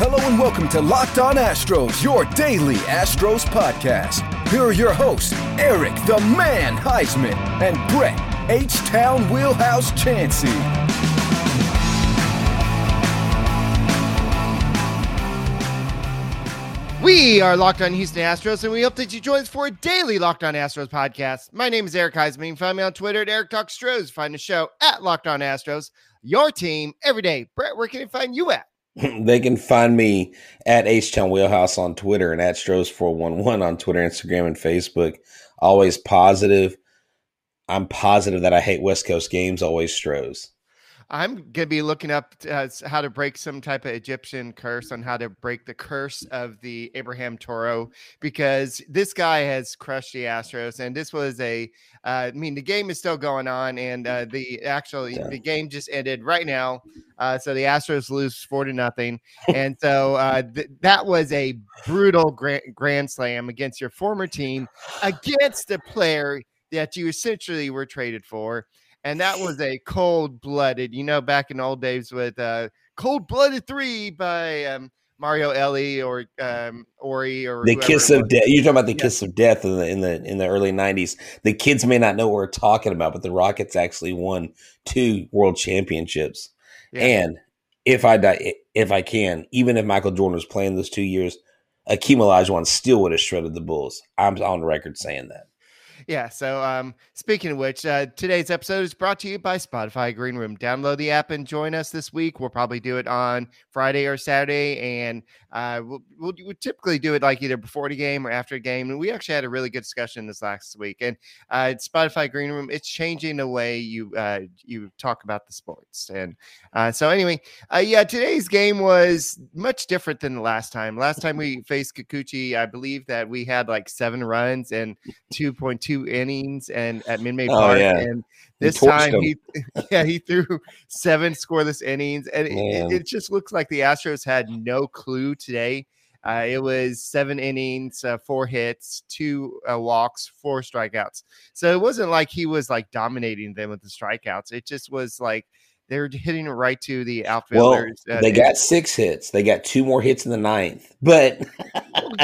Hello and welcome to Locked On Astros, your daily Astros podcast. Here are your hosts, Eric the Man Heisman and Brett H Town Wheelhouse Chansey. We are Locked On Houston Astros, and we hope that you join us for a daily Locked On Astros podcast. My name is Eric Heisman. Find me on Twitter at Eric Talk Stros. Find the show at Locked On Astros, your team every day. Brett, where can they find you at? they can find me at H Town Wheelhouse on Twitter and at Stros411 on Twitter, Instagram, and Facebook. Always positive. I'm positive that I hate West Coast games, always Stros. I'm going to be looking up uh, how to break some type of Egyptian curse on how to break the curse of the Abraham Toro because this guy has crushed the Astros. And this was a, uh, I mean, the game is still going on, and uh, the actual yeah. the game just ended right now. Uh, so the Astros lose four to nothing, and so uh, th- that was a brutal grand, grand slam against your former team, against a player that you essentially were traded for and that was a cold blooded. You know, back in old days with uh, Cold Blooded Three by um, Mario Elie or um, Horry or the Kiss of Death. You're talking about the yeah. Kiss of Death in the in the in the early '90s. The kids may not know what we're talking about, but the Rockets actually won two World Championships. Yeah. And if I die, if I can, even if Michael Jordan was playing those two years, Akeem Olajuwon still would have shredded the Bulls. I'm on record saying that yeah. So, um, speaking of which, uh, today's episode is brought to you by Spotify Green Room. Download the app and join us this week. We'll probably do it on Friday or Saturday, and uh, we'll, we'll, we'll typically do it like either before the game or after a game. And we actually had a really good discussion this last week. And uh, Spotify Green Room, it's changing the way you uh, you talk about the sports. And uh, so, anyway, uh, yeah, today's game was much different than the last time. Last time we faced Kikuchi, I believe that we had like seven runs and two point two innings and at Minmay oh, Park. Yeah. And this time he yeah, he threw seven scoreless innings. And it, it, just looks like the Astros had no clue today. Uh, it was seven innings, uh, four hits, two uh, walks, four strikeouts. So it wasn't like he was like dominating them with the strikeouts. It just was like they're hitting it right to the outfielders. Well, they got six hits. They got two more hits in the ninth, but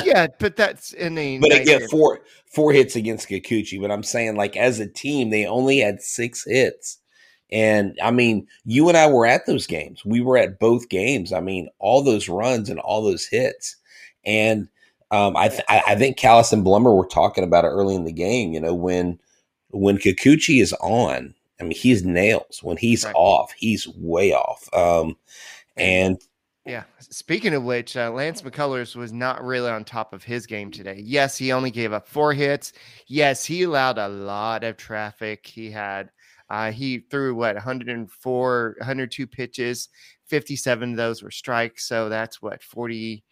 yeah, but that's in the. But they get four four hits against Kikuchi. But I'm saying, like as a team, they only had six hits. And I mean, you and I were at those games. We were at both games. I mean, all those runs and all those hits. And um, I, th- I think Kalas and Blummer were talking about it early in the game. You know, when when Kikuchi is on, I mean, he's nails. When he's right. off, he's way off. Um, and yeah, speaking of which, uh, Lance McCullers was not really on top of his game today. Yes, he only gave up four hits. Yes, he allowed a lot of traffic. He had uh, he threw what 104, 102 pitches. 57 of those were strikes. So that's what 40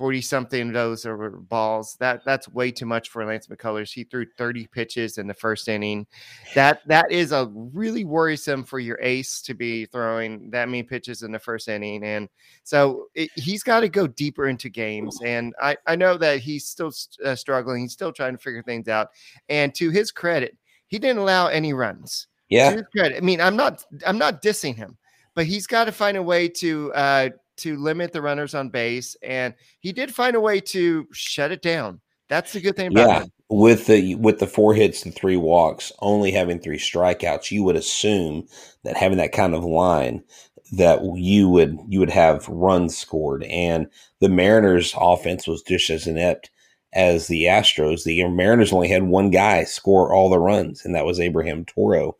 40 something of those are balls. That that's way too much for Lance McCullers. He threw 30 pitches in the first inning. That that is a really worrisome for your ace to be throwing that many pitches in the first inning. And so it, he's got to go deeper into games. And I, I know that he's still uh, struggling. He's still trying to figure things out. And to his credit, he didn't allow any runs. Yeah. credit. I mean, I'm not I'm not dissing him, but he's got to find a way to uh to limit the runners on base, and he did find a way to shut it down. That's the good thing about yeah. Him. With the with the four hits and three walks, only having three strikeouts, you would assume that having that kind of line that you would you would have runs scored. And the Mariners offense was just as inept as the Astros. The Mariners only had one guy score all the runs, and that was Abraham Toro.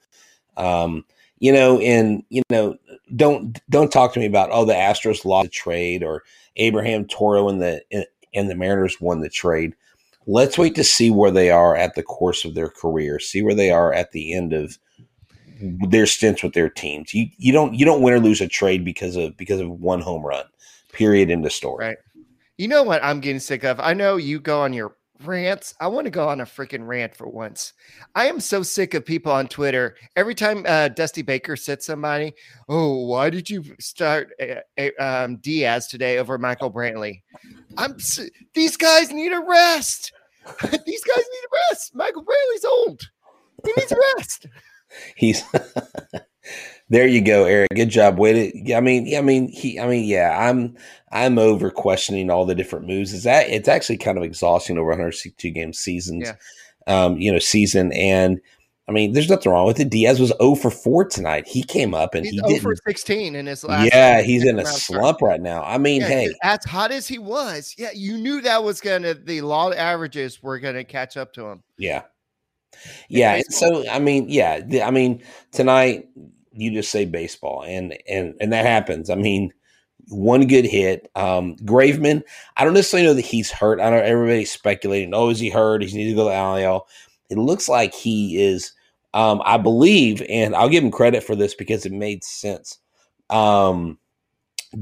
Um, you know, and you know, don't don't talk to me about oh the Astros lost the trade or Abraham Toro and the and the Mariners won the trade. Let's wait to see where they are at the course of their career. See where they are at the end of their stints with their teams. You you don't you don't win or lose a trade because of because of one home run. Period. End of story. Right. You know what I'm getting sick of? I know you go on your rants. I want to go on a freaking rant for once. I am so sick of people on Twitter. Every time uh, Dusty Baker said somebody, "Oh, why did you start uh, um, Diaz today over Michael Brantley?" I'm these guys need a rest. these guys need a rest. Michael Brantley's old. He needs a rest. He's There you go, Eric. Good job. Way to. I mean, I mean, he. I mean, yeah. I'm. I'm over questioning all the different moves. Is that it's actually kind of exhausting over 162 game seasons. Yeah. Um, you know, season and I mean, there's nothing wrong with it. Diaz was 0 for 4 tonight. He came up and he's he did for 16 in his last. Yeah, he's in a slump start. right now. I mean, yeah, hey, as hot as he was, yeah, you knew that was gonna the law averages were gonna catch up to him. Yeah, yeah. And so I mean, yeah, I mean, tonight you just say baseball, and and and that happens. I mean, one good hit. Um, Graveman, I don't necessarily know that he's hurt. I know everybody's speculating. Oh, is he hurt? He needs to go to IL. It looks like he is um, I believe, and I'll give him credit for this because it made sense. Um,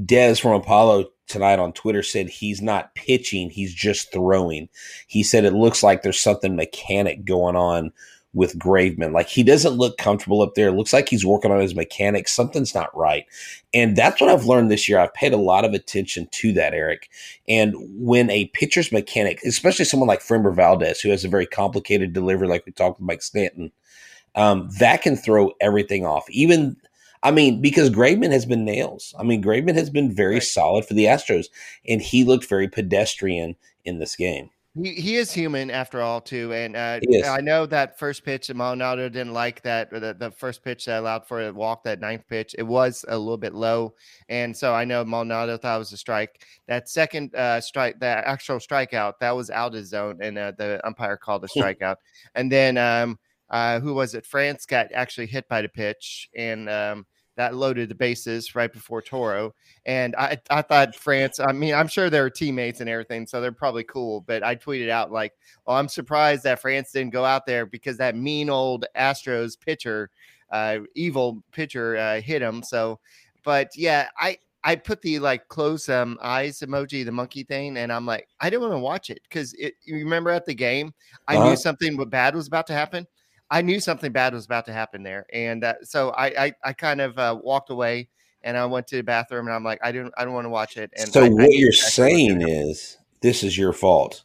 Des from Apollo tonight on Twitter said he's not pitching, he's just throwing. He said it looks like there's something mechanic going on with Graveman. Like he doesn't look comfortable up there. It looks like he's working on his mechanics. Something's not right. And that's what I've learned this year. I've paid a lot of attention to that, Eric. And when a pitcher's mechanic, especially someone like Framber Valdez, who has a very complicated delivery, like we talked with Mike Stanton, um, that can throw everything off. Even, I mean, because Graveman has been nails. I mean, Graveman has been very right. solid for the Astros, and he looked very pedestrian in this game. He, he is human after all, too. And uh, I know that first pitch that Maldonado didn't like that, the, the first pitch that allowed for a walk, that ninth pitch, it was a little bit low. And so I know Maldonado thought it was a strike. That second uh, strike, that actual strikeout, that was out of zone, and uh, the umpire called a strikeout. and then um, uh, who was it? France got actually hit by the pitch, and um, that loaded the bases right before Toro. And I, I thought France, I mean, I'm sure they're teammates and everything, so they're probably cool. But I tweeted out like, "Oh, I'm surprised that France didn't go out there because that mean old Astros pitcher, uh, evil pitcher, uh, hit him." So, but yeah, I I put the like close um eyes emoji, the monkey thing, and I'm like, I didn't want to watch it because it. You remember at the game, I uh-huh. knew something bad was about to happen. I knew something bad was about to happen there, and uh, so I I, I kind of uh, walked away and I went to the bathroom and I'm like I don't I don't want to watch it. And so I, what I you're saying is this is your fault.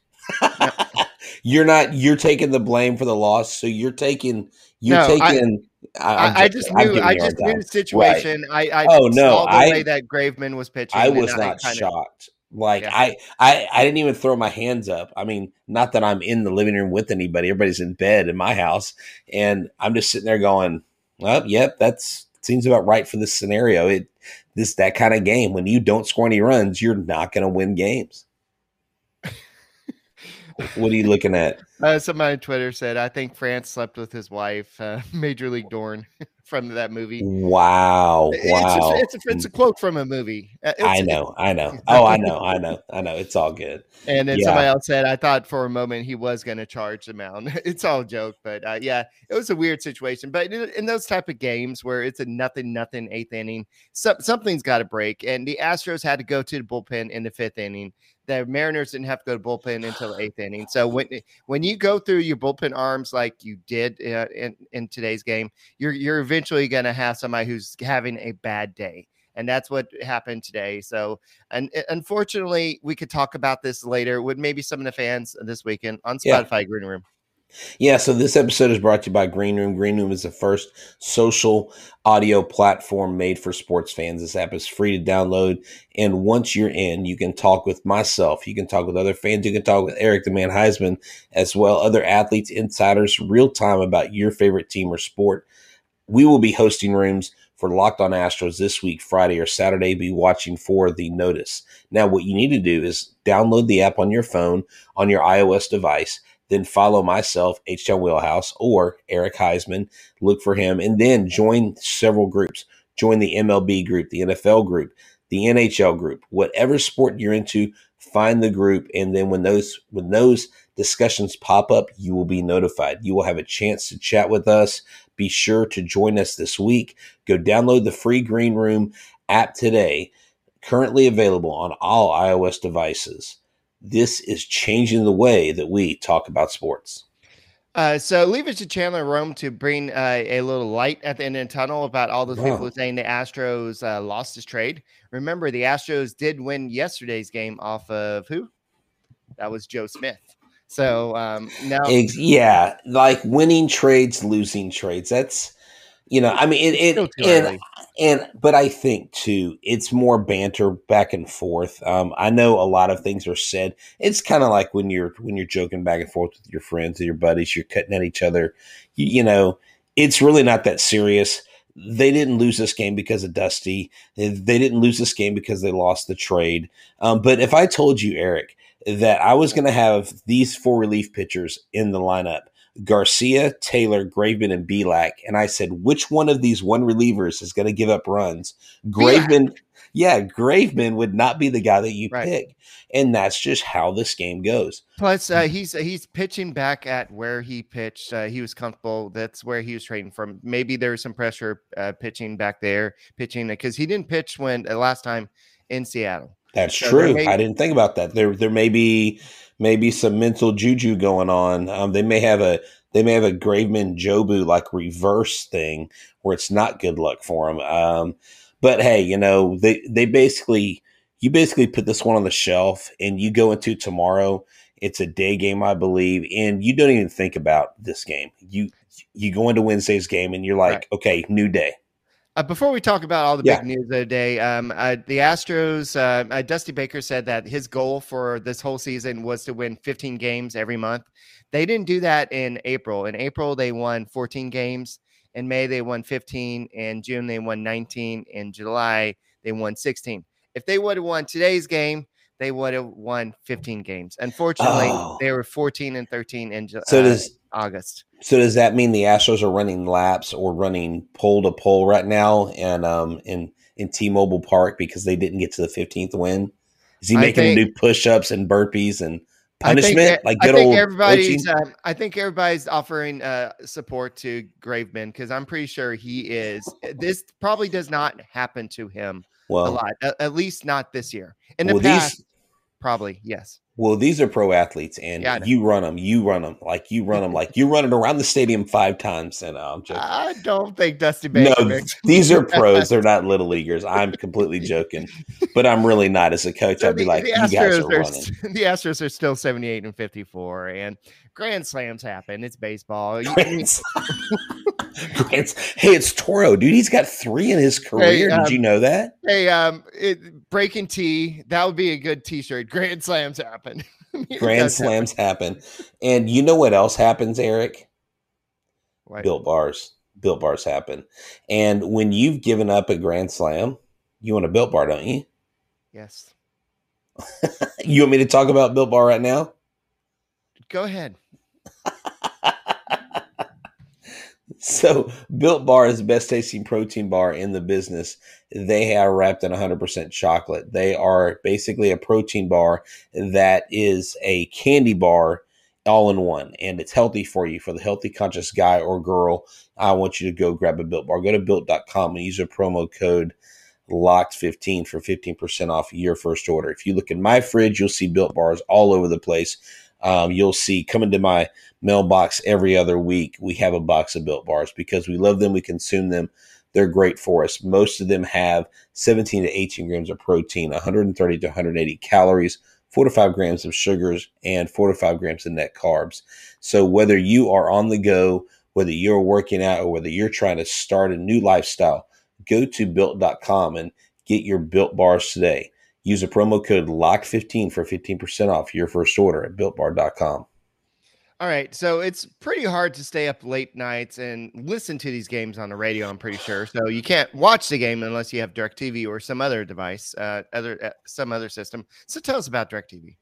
you're not you're taking the blame for the loss, so you're taking you're no, taking. I, I, just knew. I just knew the situation. Right. I, I oh no, I way that Graveman was pitching. I was not shocked. Like yeah. I, I, I didn't even throw my hands up. I mean, not that I'm in the living room with anybody. Everybody's in bed in my house, and I'm just sitting there going, "Well, yep, that's seems about right for this scenario." It this that kind of game when you don't score any runs, you're not going to win games. what are you looking at? Uh, somebody on Twitter said, "I think France slept with his wife, uh, Major League Dorn." from that movie. Wow! It's wow! A, it's, a, it's a quote from a movie. Uh, it's, I know, I know. Oh, I know, I know, I know. It's all good. And then yeah. somebody else said, "I thought for a moment he was going to charge the mound." it's all a joke, but uh, yeah, it was a weird situation. But in, in, those type of games where it's a nothing, nothing eighth inning, so, something's got to break. And the Astros had to go to the bullpen in the fifth inning the Mariners didn't have to go to bullpen until the eighth inning. So when when you go through your bullpen arms like you did uh, in in today's game, you're you're eventually going to have somebody who's having a bad day. And that's what happened today. So, and unfortunately, we could talk about this later with maybe some of the fans this weekend on Spotify yeah. Green Room. Yeah, so this episode is brought to you by Green Room. Green Room is the first social audio platform made for sports fans. This app is free to download. And once you're in, you can talk with myself. You can talk with other fans. You can talk with Eric the Man Heisman as well, other athletes, insiders, real time about your favorite team or sport. We will be hosting rooms for Locked On Astros this week, Friday or Saturday. Be watching for the notice. Now, what you need to do is download the app on your phone, on your iOS device then follow myself, H Wheelhouse, or Eric Heisman. Look for him, and then join several groups. Join the MLB group, the NFL group, the NHL group, whatever sport you're into. Find the group, and then when those when those discussions pop up, you will be notified. You will have a chance to chat with us. Be sure to join us this week. Go download the free Green Room app today. Currently available on all iOS devices this is changing the way that we talk about sports. Uh, so leave it to Chandler Rome to bring uh, a little light at the end of the tunnel about all those people saying the Astros uh, lost his trade. Remember, the Astros did win yesterday's game off of who? That was Joe Smith. So um, now, yeah, like winning trades, losing trades. That's You know, I mean, it, it and, and, but I think too, it's more banter back and forth. Um, I know a lot of things are said. It's kind of like when you're when you're joking back and forth with your friends or your buddies, you're cutting at each other. You, you know, it's really not that serious. They didn't lose this game because of Dusty. They, they didn't lose this game because they lost the trade. Um, but if I told you, Eric, that I was going to have these four relief pitchers in the lineup Garcia, Taylor, Graveman, and Bielak. And I said, which one of these one relievers is going to give up runs? Graveman, yeah, Graveman would not be the guy that you right. pick. And that's just how this game goes. Plus, uh, he's he's pitching back at where he pitched. Uh, he was comfortable. That's where he was trading from. Maybe there's some pressure uh, pitching back there, pitching because he didn't pitch when uh, last time in Seattle. That's so true. May- I didn't think about that. There, there may be maybe some mental juju going on. Um, they may have a they may have a Graveman Jobu like reverse thing where it's not good luck for them. Um, but hey, you know they they basically you basically put this one on the shelf and you go into tomorrow. It's a day game, I believe, and you don't even think about this game. You you go into Wednesday's game and you're like, right. okay, new day. Uh, before we talk about all the yeah. big news of the day, um, uh, the Astros, uh, uh, Dusty Baker said that his goal for this whole season was to win 15 games every month. They didn't do that in April. In April, they won 14 games. In May, they won 15. In June, they won 19. In July, they won 16. If they would have won today's game, they would have won 15 games. Unfortunately, oh. they were 14 and 13 in so does, uh, August. So does that mean the Astros are running laps or running pole to pole right now and um in in T-Mobile Park because they didn't get to the 15th win? Is he making think, do push-ups and burpees and punishment I think, like good I think old everybody's um, I think everybody's offering uh, support to Graveman because I'm pretty sure he is this probably does not happen to him well, a lot at, at least not this year. In the well, past these, probably yes. Well, these are pro athletes, and yeah, you run them. You run them like you run them like you run it around the stadium five times. And uh, I'm joking. I don't think Dusty Baker. No, these are pros. They're not little leaguers. I'm completely joking, but I'm really not. As a coach, so I'd be like, the you guys are, are running. The Astros are still 78 and 54, and grand slams happen. It's baseball. Grand, grand, hey, it's Toro, dude. He's got three in his career. Hey, um, Did you know that? Hey, um, it, breaking T. That would be a good T-shirt. Grand slams happen. grand slams happen. happen. and you know what else happens, Eric? What? Built bars. Built bars happen. And when you've given up a grand slam, you want a built bar, don't you? Yes. you want me to talk about built bar right now? Go ahead. So, Built Bar is the best tasting protein bar in the business. They are wrapped in 100% chocolate. They are basically a protein bar that is a candy bar all in one, and it's healthy for you. For the healthy conscious guy or girl, I want you to go grab a Built Bar. Go to built.com and use a promo code LOCKED15 for 15% off your first order. If you look in my fridge, you'll see Built Bars all over the place um, you'll see coming to my mailbox every other week. We have a box of built bars because we love them, we consume them. They're great for us. Most of them have 17 to 18 grams of protein, 130 to 180 calories, four to five grams of sugars, and four to five grams of net carbs. So whether you are on the go, whether you're working out, or whether you're trying to start a new lifestyle, go to built.com and get your built bars today. Use a promo code LOCK15 for 15% off your first order at builtbar.com. All right. So it's pretty hard to stay up late nights and listen to these games on the radio, I'm pretty sure. So you can't watch the game unless you have DirecTV or some other device, uh, other uh, some other system. So tell us about DirecTV.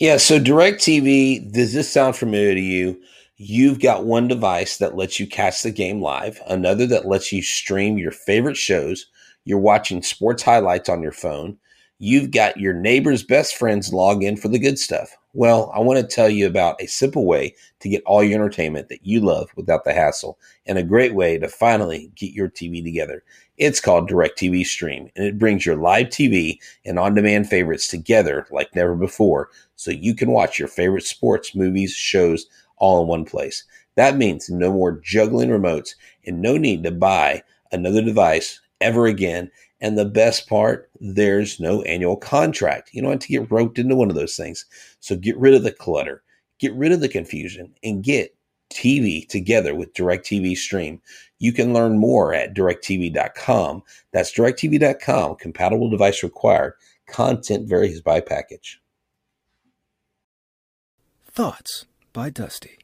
Yeah. So DirecTV, does this sound familiar to you? You've got one device that lets you catch the game live, another that lets you stream your favorite shows. You're watching sports highlights on your phone you've got your neighbor's best friends log in for the good stuff. Well, I want to tell you about a simple way to get all your entertainment that you love without the hassle and a great way to finally get your TV together. It's called DirecTV Stream and it brings your live TV and on demand favorites together like never before so you can watch your favorite sports, movies, shows all in one place. That means no more juggling remotes and no need to buy another device ever again and the best part, there's no annual contract. You don't have to get roped into one of those things. So get rid of the clutter, get rid of the confusion, and get TV together with DirecTV Stream. You can learn more at directv.com. That's directv.com. Compatible device required. Content varies by package. Thoughts by Dusty.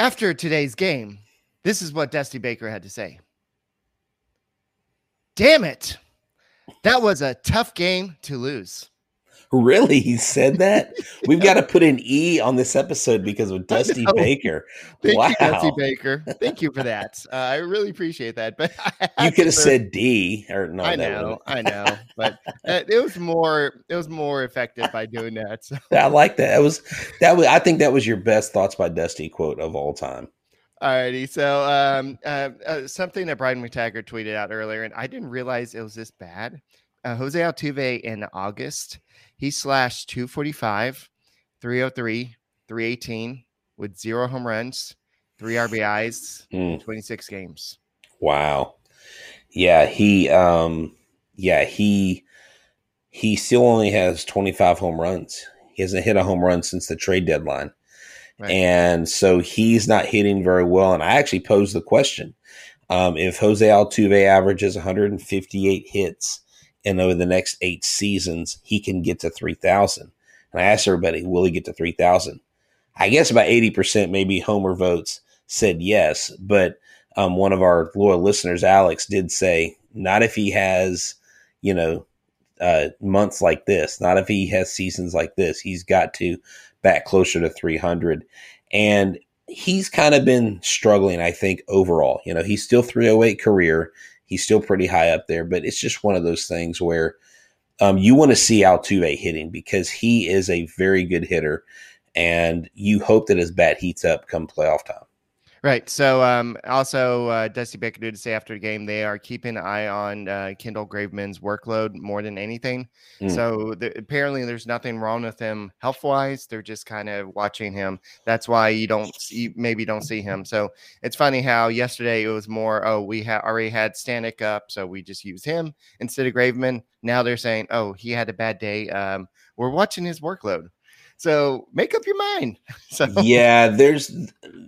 After today's game, this is what Dusty Baker had to say. Damn it. That was a tough game to lose. Really? He said that? We've got to put an E on this episode because of Dusty Baker. Thank wow. you, Dusty Baker. Thank you for that. Uh, I really appreciate that. But you could have said D or no. I know, I know, but uh, it was more. It was more effective by doing that. So. I like that. That was that was. I think that was your best thoughts by Dusty quote of all time. Alrighty, so um, uh, uh, something that Brian McTaggart tweeted out earlier, and I didn't realize it was this bad. Uh, Jose Altuve in August, he slashed 245, 303, 318 with zero home runs, three RBIs, Mm. 26 games. Wow. Yeah, he um yeah, he he still only has 25 home runs. He hasn't hit a home run since the trade deadline. And so he's not hitting very well. And I actually posed the question. Um, if Jose Altuve averages 158 hits and over the next eight seasons, he can get to 3,000. And I asked everybody, will he get to 3,000? I guess about 80%, maybe Homer votes, said yes. But um, one of our loyal listeners, Alex, did say, not if he has, you know, uh, months like this, not if he has seasons like this. He's got to back closer to 300. And he's kind of been struggling, I think, overall. You know, he's still 308 career. He's still pretty high up there, but it's just one of those things where um, you want to see Altuve hitting because he is a very good hitter, and you hope that his bat heats up come playoff time. Right. So, um, also, uh, Dusty Baker did say after the game they are keeping an eye on uh, Kendall Graveman's workload more than anything. Mm. So, apparently, there's nothing wrong with him health wise. They're just kind of watching him. That's why you don't see, maybe don't see him. So, it's funny how yesterday it was more, oh, we ha- already had Stanek up, so we just used him instead of Graveman. Now they're saying, oh, he had a bad day. Um, we're watching his workload. So, make up your mind. so, Yeah, there's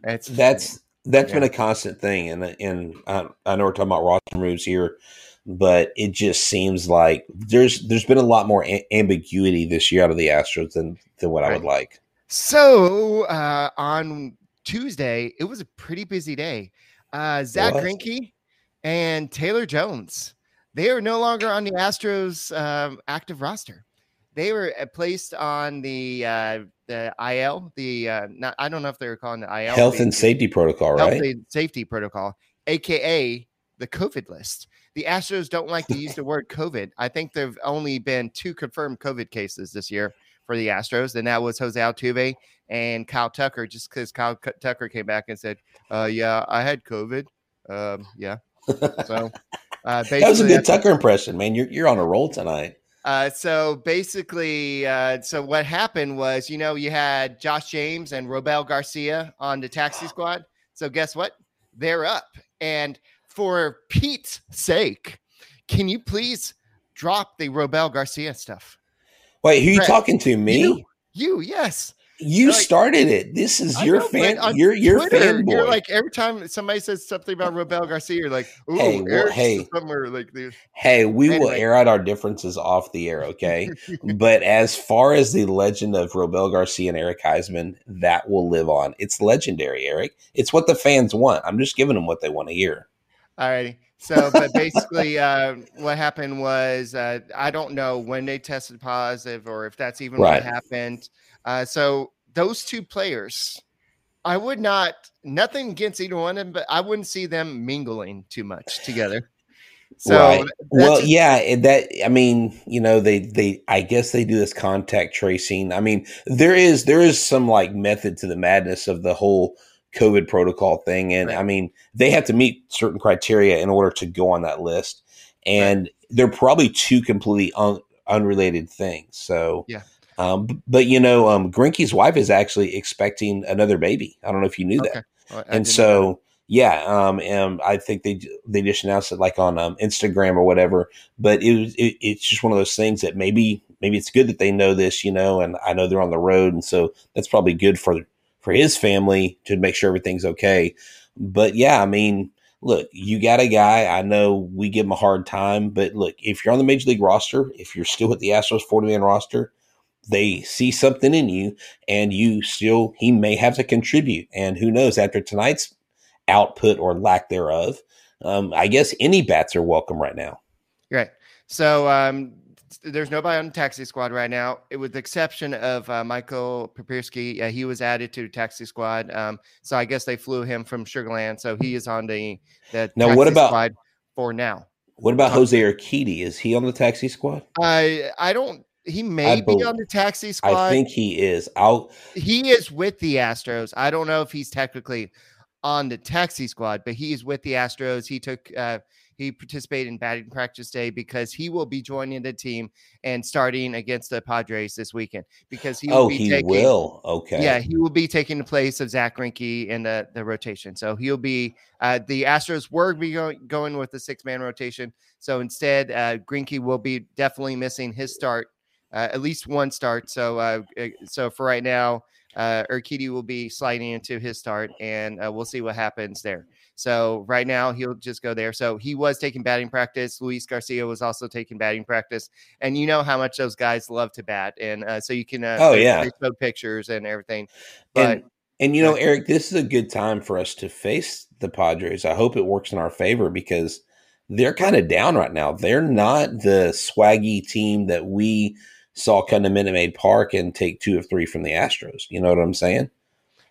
it's that's that's been a constant thing, and and I, I know we're talking about roster moves here, but it just seems like there's there's been a lot more a- ambiguity this year out of the Astros than than what I would like. So uh, on Tuesday, it was a pretty busy day. Uh, Zach. Greinke and Taylor Jones, they are no longer on the Astros um, active roster. They were uh, placed on the uh, the IL, the uh, not, I don't know if they were calling the IL Health the- and safety protocol, health right? and safety protocol, aka the COVID list. The Astros don't like to use the word COVID. I think there've only been two confirmed COVID cases this year for the Astros, and that was Jose Altuve and Kyle Tucker. Just because Kyle C- Tucker came back and said, uh, "Yeah, I had COVID." Um, yeah, so uh, basically, that was a good Tucker impression, man. You're you're on a roll tonight. Uh, so basically, uh, so what happened was, you know, you had Josh James and Robel Garcia on the taxi squad. So guess what? They're up. And for Pete's sake, can you please drop the Robel Garcia stuff? Wait, who are you Brett, talking to? Me? You, You, you like- started it. This is I your know, fan. your Twitter, fanboy. You're like every time somebody says something about Robel Garcia, you're like, ooh, Hey, well, hey. somewhere like this. Hey, we will air out our differences off the air, okay? but as far as the legend of Robel Garcia and Eric Heisman, that will live on. It's legendary, Eric. It's what the fans want. I'm just giving them what they want to hear. All righty. So, but basically, uh, what happened was uh, I don't know when they tested positive or if that's even Right. what happened. Uh, so, those two players, I would not, nothing against either one of them, but I wouldn't see them mingling too much together. So, right. Well, yeah, that I mean, you know, they they I guess they do this contact tracing. I mean, there is there is some like method to the madness of the whole COVID protocol thing, and Right. I mean, they have to meet certain criteria in order to go on that list, and they're probably two completely un, unrelated things. So Yeah. Um, but you know, um, Greinke's wife is actually expecting another baby. I don't know if you knew that Well, and so yeah um and i think they they just announced it like on um, instagram or whatever but it was it, it's just one of those things that maybe maybe it's good that they know this you know and i know they're on the road and so that's probably good for for his family to make sure everything's okay. But yeah, I mean, look, you got a guy. I know we give him a hard time, but look, if you're on the major league roster, if you're still with the Astros 40 man roster, they see something in you and you still, he may have to contribute. And who knows, after tonight's output or lack thereof, um, I guess any bats are welcome right now. Right. So um, there's nobody on the taxi squad right now, it, with the exception of uh, Michael Papierski. Uh, he was added to the taxi squad. Um, so I guess they flew him from Sugarland. So he is on the, the now. What about squad for now? What about Jose Urquidy? Is he on the taxi squad? I I don't. He may be on the taxi squad. I think he is. Out. He is with the Astros. I don't know if he's technically on the taxi squad, but he is with the Astros. He took uh, he participated in batting practice day because he will be joining the team and starting against the Padres this weekend because he will oh be he taking, will okay yeah he will be taking the place of Zach Greinke in the the rotation so he'll be uh, the Astros were be going, going with the six man rotation so instead uh, Greinke will be definitely missing his start at least one start so uh, eh, so for right now uh, Urquidy will be sliding into his start, and uh, we'll see what happens there. So right now he'll just go there. So he was taking batting practice. Luis Garcia was also taking batting practice, and you know how much those guys love to bat, and uh, so you can uh, oh yeah show pictures and everything. But and, and you know, Eric, this is a good time for us to face the Padres. I hope it works in our favor because they're kind of down right now. They're not the swaggy team that we saw come to Minute Maid Park and take two of three from the Astros. You know what I'm saying?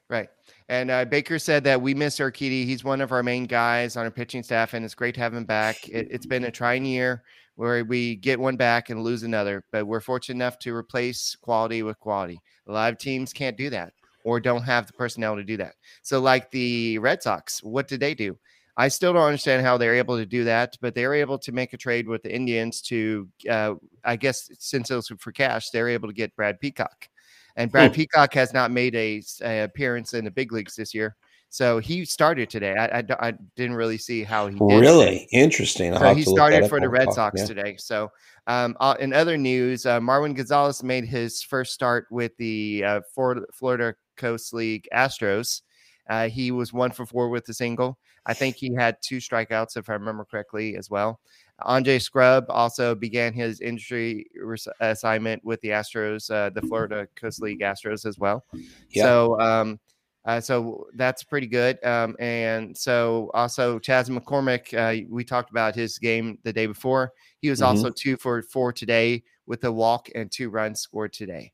Right. And uh, Baker said that we miss Urquidy. He's one of our main guys on our pitching staff, and it's great to have him back. It, has been a trying year where we get one back and lose another, but we're fortunate enough to replace quality with quality. A lot of teams can't do that or don't have the personnel to do that. So, like the Red Sox, what did they do? I still don't understand how they're able to do that, but they were able to make a trade with the Indians to, uh, I guess, since it was for cash, they're able to get Brad Peacock. And Brad Peacock has not made a, a, appearance in the big leagues this year. So he started today. I, I, I didn't really see how he really today. interesting. So he started for the Red Sox yeah. today. So um, uh, in other news, uh, Marwin Gonzalez made his first start with the uh, Florida Coast League Astros. Uh, he was one for four with a single. I think he had two strikeouts, if I remember correctly, as well. Andre Scrubb also began his injury res- assignment with the Astros, uh, the Florida Coast League Astros, as well. Yeah. So, um, uh, so that's pretty good. Um, and so also Chas McCormick, uh, we talked about his game the day before. He was mm-hmm. also two for four today with a walk and two runs scored today.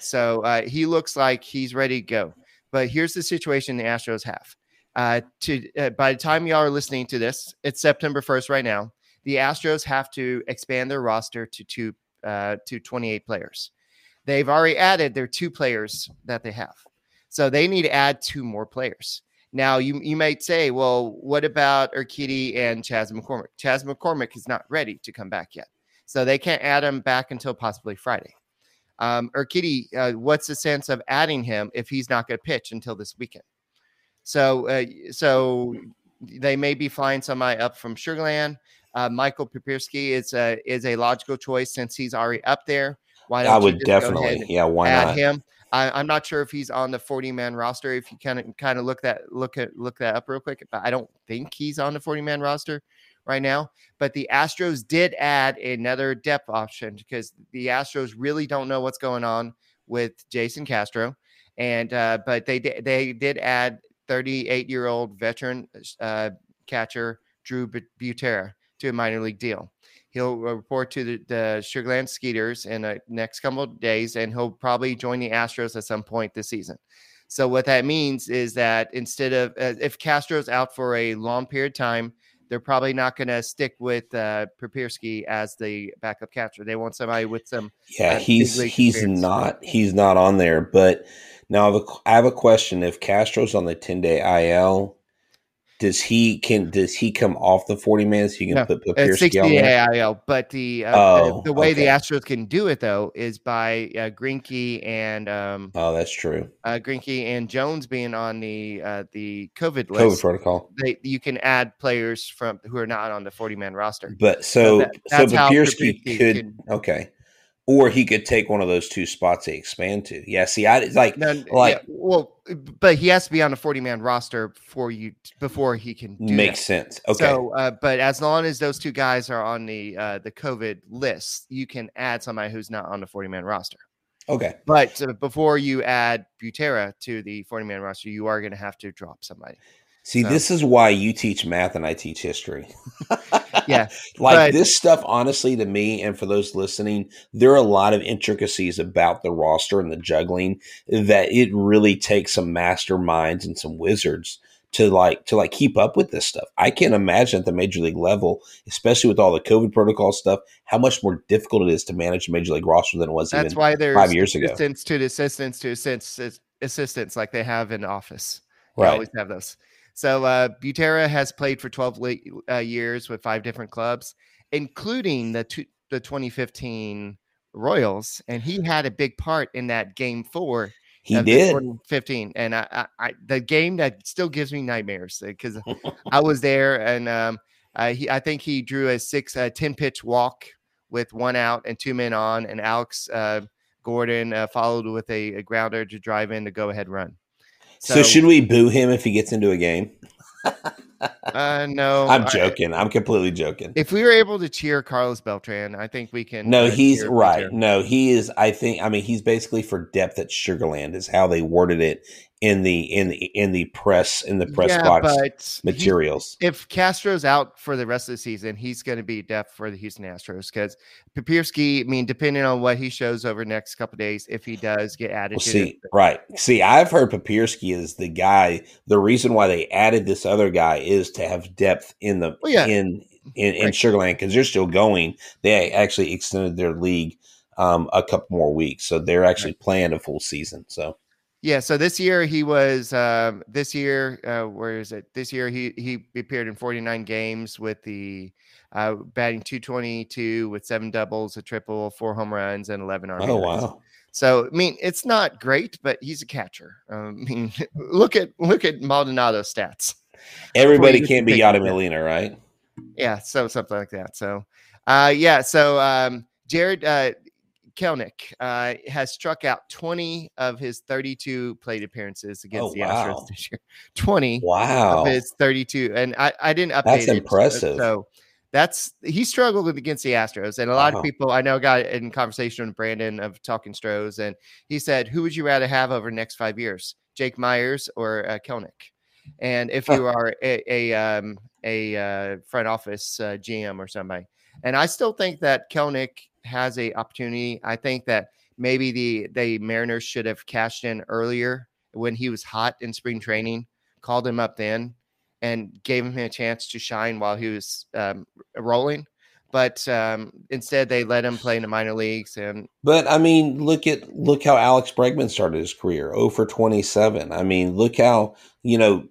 So uh, he looks like he's ready to go. But here's the situation the Astros have. Uh, to uh, by the time y'all are listening to this, it's September 1st right now. The Astros have to expand their roster to two uh, to 28 players. They've already added their two players that they have, so they need to add two more players. Now you you might say, well, what about Urquidy and Chas McCormick? Chas McCormick is not ready to come back yet, so they can't add him back until possibly Friday. Um, Urquidy, uh, what's the sense of adding him if he's not going to pitch until this weekend? So, uh, so they may be flying somebody up from Sugarland. Uh, Michael Papierski is a is a logical choice since he's already up there. Why don't I would definitely, yeah, why add not? him? I, am not sure if he's on the 40 man roster. If you kind of kind of look that look at look that up real quick, but I don't think he's on the 40 man roster right now. But the Astros did add another depth option because the Astros really don't know what's going on with Jason Castro, and uh, but they they did add 38 year old veteran uh, catcher Drew Butera to a minor league deal. He'll report to the, the Sugarland Skeeters in the next couple of days, and he'll probably join the Astros at some point this season. So what that means is that instead of uh, if Castro's out for a long period of time, they're probably not going to stick with uh, Papierski as the backup catcher. They want somebody with some. Yeah, uh, he's he's not he's not on there. But now I have a, I have a question: If Castro's on the ten day IL, does he can does he come off the forty minutes? You can no, put Papierski 60 on there? AIL, but the uh, oh, the, the, way okay. the Astros can do it though is by uh, Greinke and um, oh, that's true. Uh, Greinke and Jones being on the uh, the COVID list, COVID protocol. They you can add players from who are not on the forty man roster. But so so, that, so Papierski could can, okay. Or he could take one of those two spots they expand to. Yeah, see, I like like yeah, well, but he has to be on a forty man roster before you before he can makes that. sense. Okay, so uh, but as long as those two guys are on the uh, the COVID list, you can add somebody who's not on the forty man roster. Okay, but uh, before you add Butera to the forty man roster, you are going to have to drop somebody. See, so. this is why you teach math and I teach history. yeah. like but, this stuff, honestly, to me and for those listening, there are a lot of intricacies about the roster and the juggling that it really takes some masterminds and some wizards to like to like keep up with this stuff. I can't imagine at the major league level, especially with all the COVID protocol stuff, how much more difficult it is to manage a major league roster than it was. That's why there's five years ago. Assistants to assistants to assistants assistants like they have in office. They right. always have those. So uh, Butera has played for 12 uh, years with five different clubs, including the two, the 2015 Royals, and he had a big part in that game four. He did 15, and I, I, I, the game that still gives me nightmares because I was there, and um, uh, he, I think he drew a six, uh, 10 pitch walk with one out and two men on, and Alex uh, Gordon uh, followed with a, a grounder to drive in the go ahead run. So, so, should we boo him if he gets into a game? uh, no, I'm joking. I, am completely joking. If we were able to cheer Carlos Beltran, I think we can. No, uh, he's right. No, he is. I think. I mean, he's basically for depth at Sugarland, is how they worded it in the in the in the press in the press yeah, box materials. He, if Castro's out for the rest of the season, he's going to be depth for the Houston Astros because Papierski. I mean, depending on what he shows over the next couple days, if he does get added, well, see, right? See, I've heard Papierski is the guy. The reason why they added this other guy is to have depth in the well, yeah. in in, in right. Sugarland because they're still going. They actually extended their league um, a couple more weeks, so they're actually right. playing a full season. So yeah, so this year he was um, this year uh, where is it? This year he he appeared in 49 games with the uh, batting 222 with seven doubles, a triple, four home runs, and 11 RBIs. Oh wow! So I mean, it's not great, but he's a catcher. Um, I mean, look at look at Maldonado's stats. Everybody can't be Yadi Molina, right? Yeah, so something like that. So, uh, yeah, so um, Jarred uh, Kelenic uh, has struck out 20 of his 32 plate appearances against oh, the wow. Astros this year. 20 wow. of his 32. And I, I didn't update That's it, impressive. So that's he struggled against the Astros. And a lot wow. of people I know got in conversation with Brandon of Talking Stros, and he said, Who would you rather have over the next five years, Jake Meyers or uh, Kelenic? And if you are a, a, um, a uh, front office uh, GM or somebody, and I still think that Kelenic has a opportunity. I think that maybe the the Mariners should have cashed in earlier when he was hot in spring training, called him up then, and gave him a chance to shine while he was um, rolling. But um, instead, they let him play in the minor leagues. And but I mean, look at look how Alex Bregman started his career, oh for twenty seven. I mean, look how you know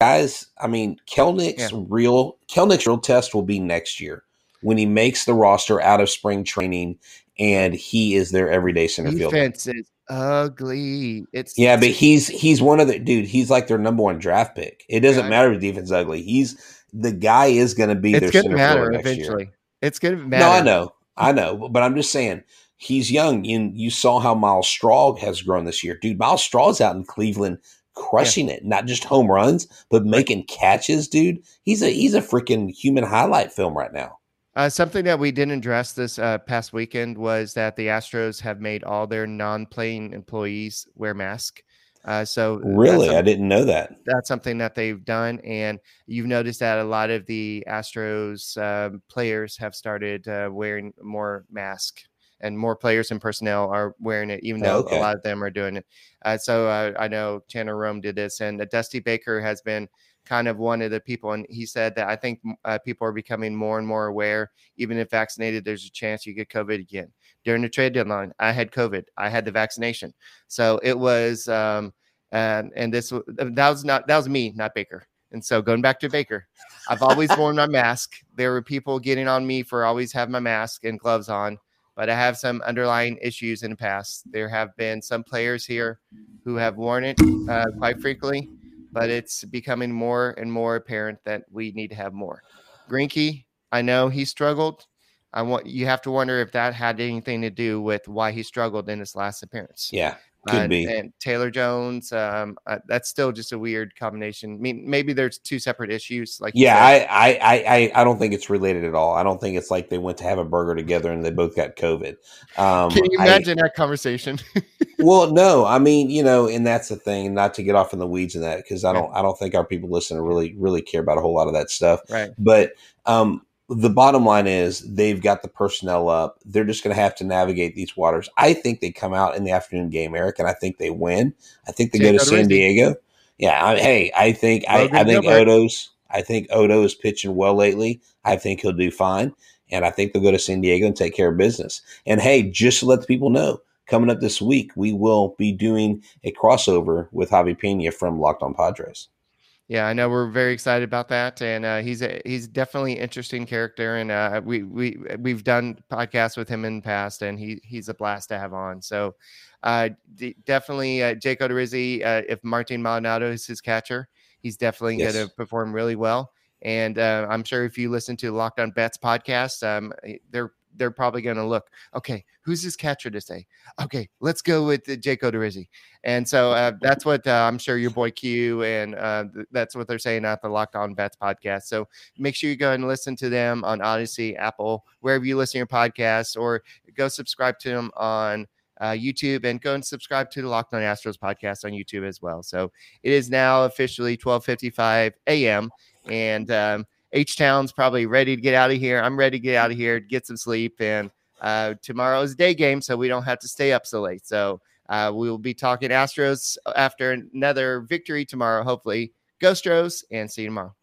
guys. I mean, Kelenic's yeah. real Kelenic's real test will be next year when he makes the roster out of spring training and he is their everyday center fielder. Defense is ugly. It's yeah, but he's he's one of the dude. He's like their number one draft pick. It doesn't yeah. matter if defense is ugly. He's the guy is going to be it's their center matter fielder eventually. Year. It's going to matter. No, I know, I know, but I'm just saying he's young. You you saw how Myles Straw has grown this year, dude. Myles Straw's out in Cleveland crushing yeah. it, not just home runs, but making catches, dude. He's a he's a freaking human highlight film right now. Uh, something that we didn't address this uh, past weekend was that the Astros have made all their non-playing employees wear masks. Uh, so really, I didn't know that. That's something that they've done, and you've noticed that a lot of the Astros um, players have started uh, wearing more mask, and more players and personnel are wearing it, even though okay. a lot of them are doing it. Uh, so uh, I know Tanner Roark did this, and Dusty Baker has been kind of one of the people. And he said that I think uh, people are becoming more and more aware, even if vaccinated, there's a chance you get COVID again. During the trade deadline, I had COVID, I had the vaccination. So it was, um, and, and this that was not, that was me, not Baker. And so going back to Baker, I've always worn my mask. There were people getting on me for always have my mask and gloves on, but I have some underlying issues in the past. There have been some players here who have worn it uh, quite frequently but it's becoming more and more apparent that we need to have more. Greinke, I know he struggled, I want you have to wonder if that had anything to do with why he struggled in his last appearance. Yeah, could Uh, be. And Taylor Jones, um, uh, that's still just a weird combination. I mean, maybe there's two separate issues. Like Yeah. I, I, I, I- I don't think it's related at all. I don't think it's like they went to have a burger together and they both got COVID. Um, can you I- imagine that conversation? well, no, I mean, you know, and that's the thing. Not to get off in the weeds in that because I don't, I don't think our people listening really, really care about a whole lot of that stuff. right. But um, the bottom line is they've got the personnel up. They're just going to have to navigate these waters. I think they come out in the afternoon game, Eric, and I think they win. I think they go to San Diego. Yeah, I, hey, I think I, I think Gilbert. Odo's. I think Odo is pitching well lately. I think he'll do fine, and I think they'll go to San Diego and take care of business. And hey, just to let the people know, coming up this week, we will be doing a crossover with Javi Pena from Locked On Padres. Yeah, I know we're very excited about that, and uh, he's a, he's definitely an interesting character, and uh, we we we've done podcasts with him in the past, and he he's a blast to have on. So, uh, d- definitely uh, Jake Odorizzi, uh, if Martin Maldonado is his catcher, he's definitely Yes. going to perform really well. And uh, I'm sure if you listen to Locked On Bets podcast, um, they're they're probably going to look, okay, who's his catcher to say? Okay, let's go with uh, Jake Odorizzi. And so uh, that's what uh, I'm sure your boy Q and uh, th- that's what they're saying at the Locked On Bets podcast. So make sure you go and listen to them on Odyssey, Apple, wherever you listen to your podcasts, or go subscribe to them on uh, YouTube and go and subscribe to the Locked On Astros podcast on YouTube as well. So it is now officially 12:55 a.m. and um, H Town's probably ready to get out of here. I'm ready to get out of here, get some sleep, and uh, tomorrow is day game, so we don't have to stay up so late. So uh, we will be talking Astros after another victory tomorrow, hopefully. Go Stros, and see you tomorrow.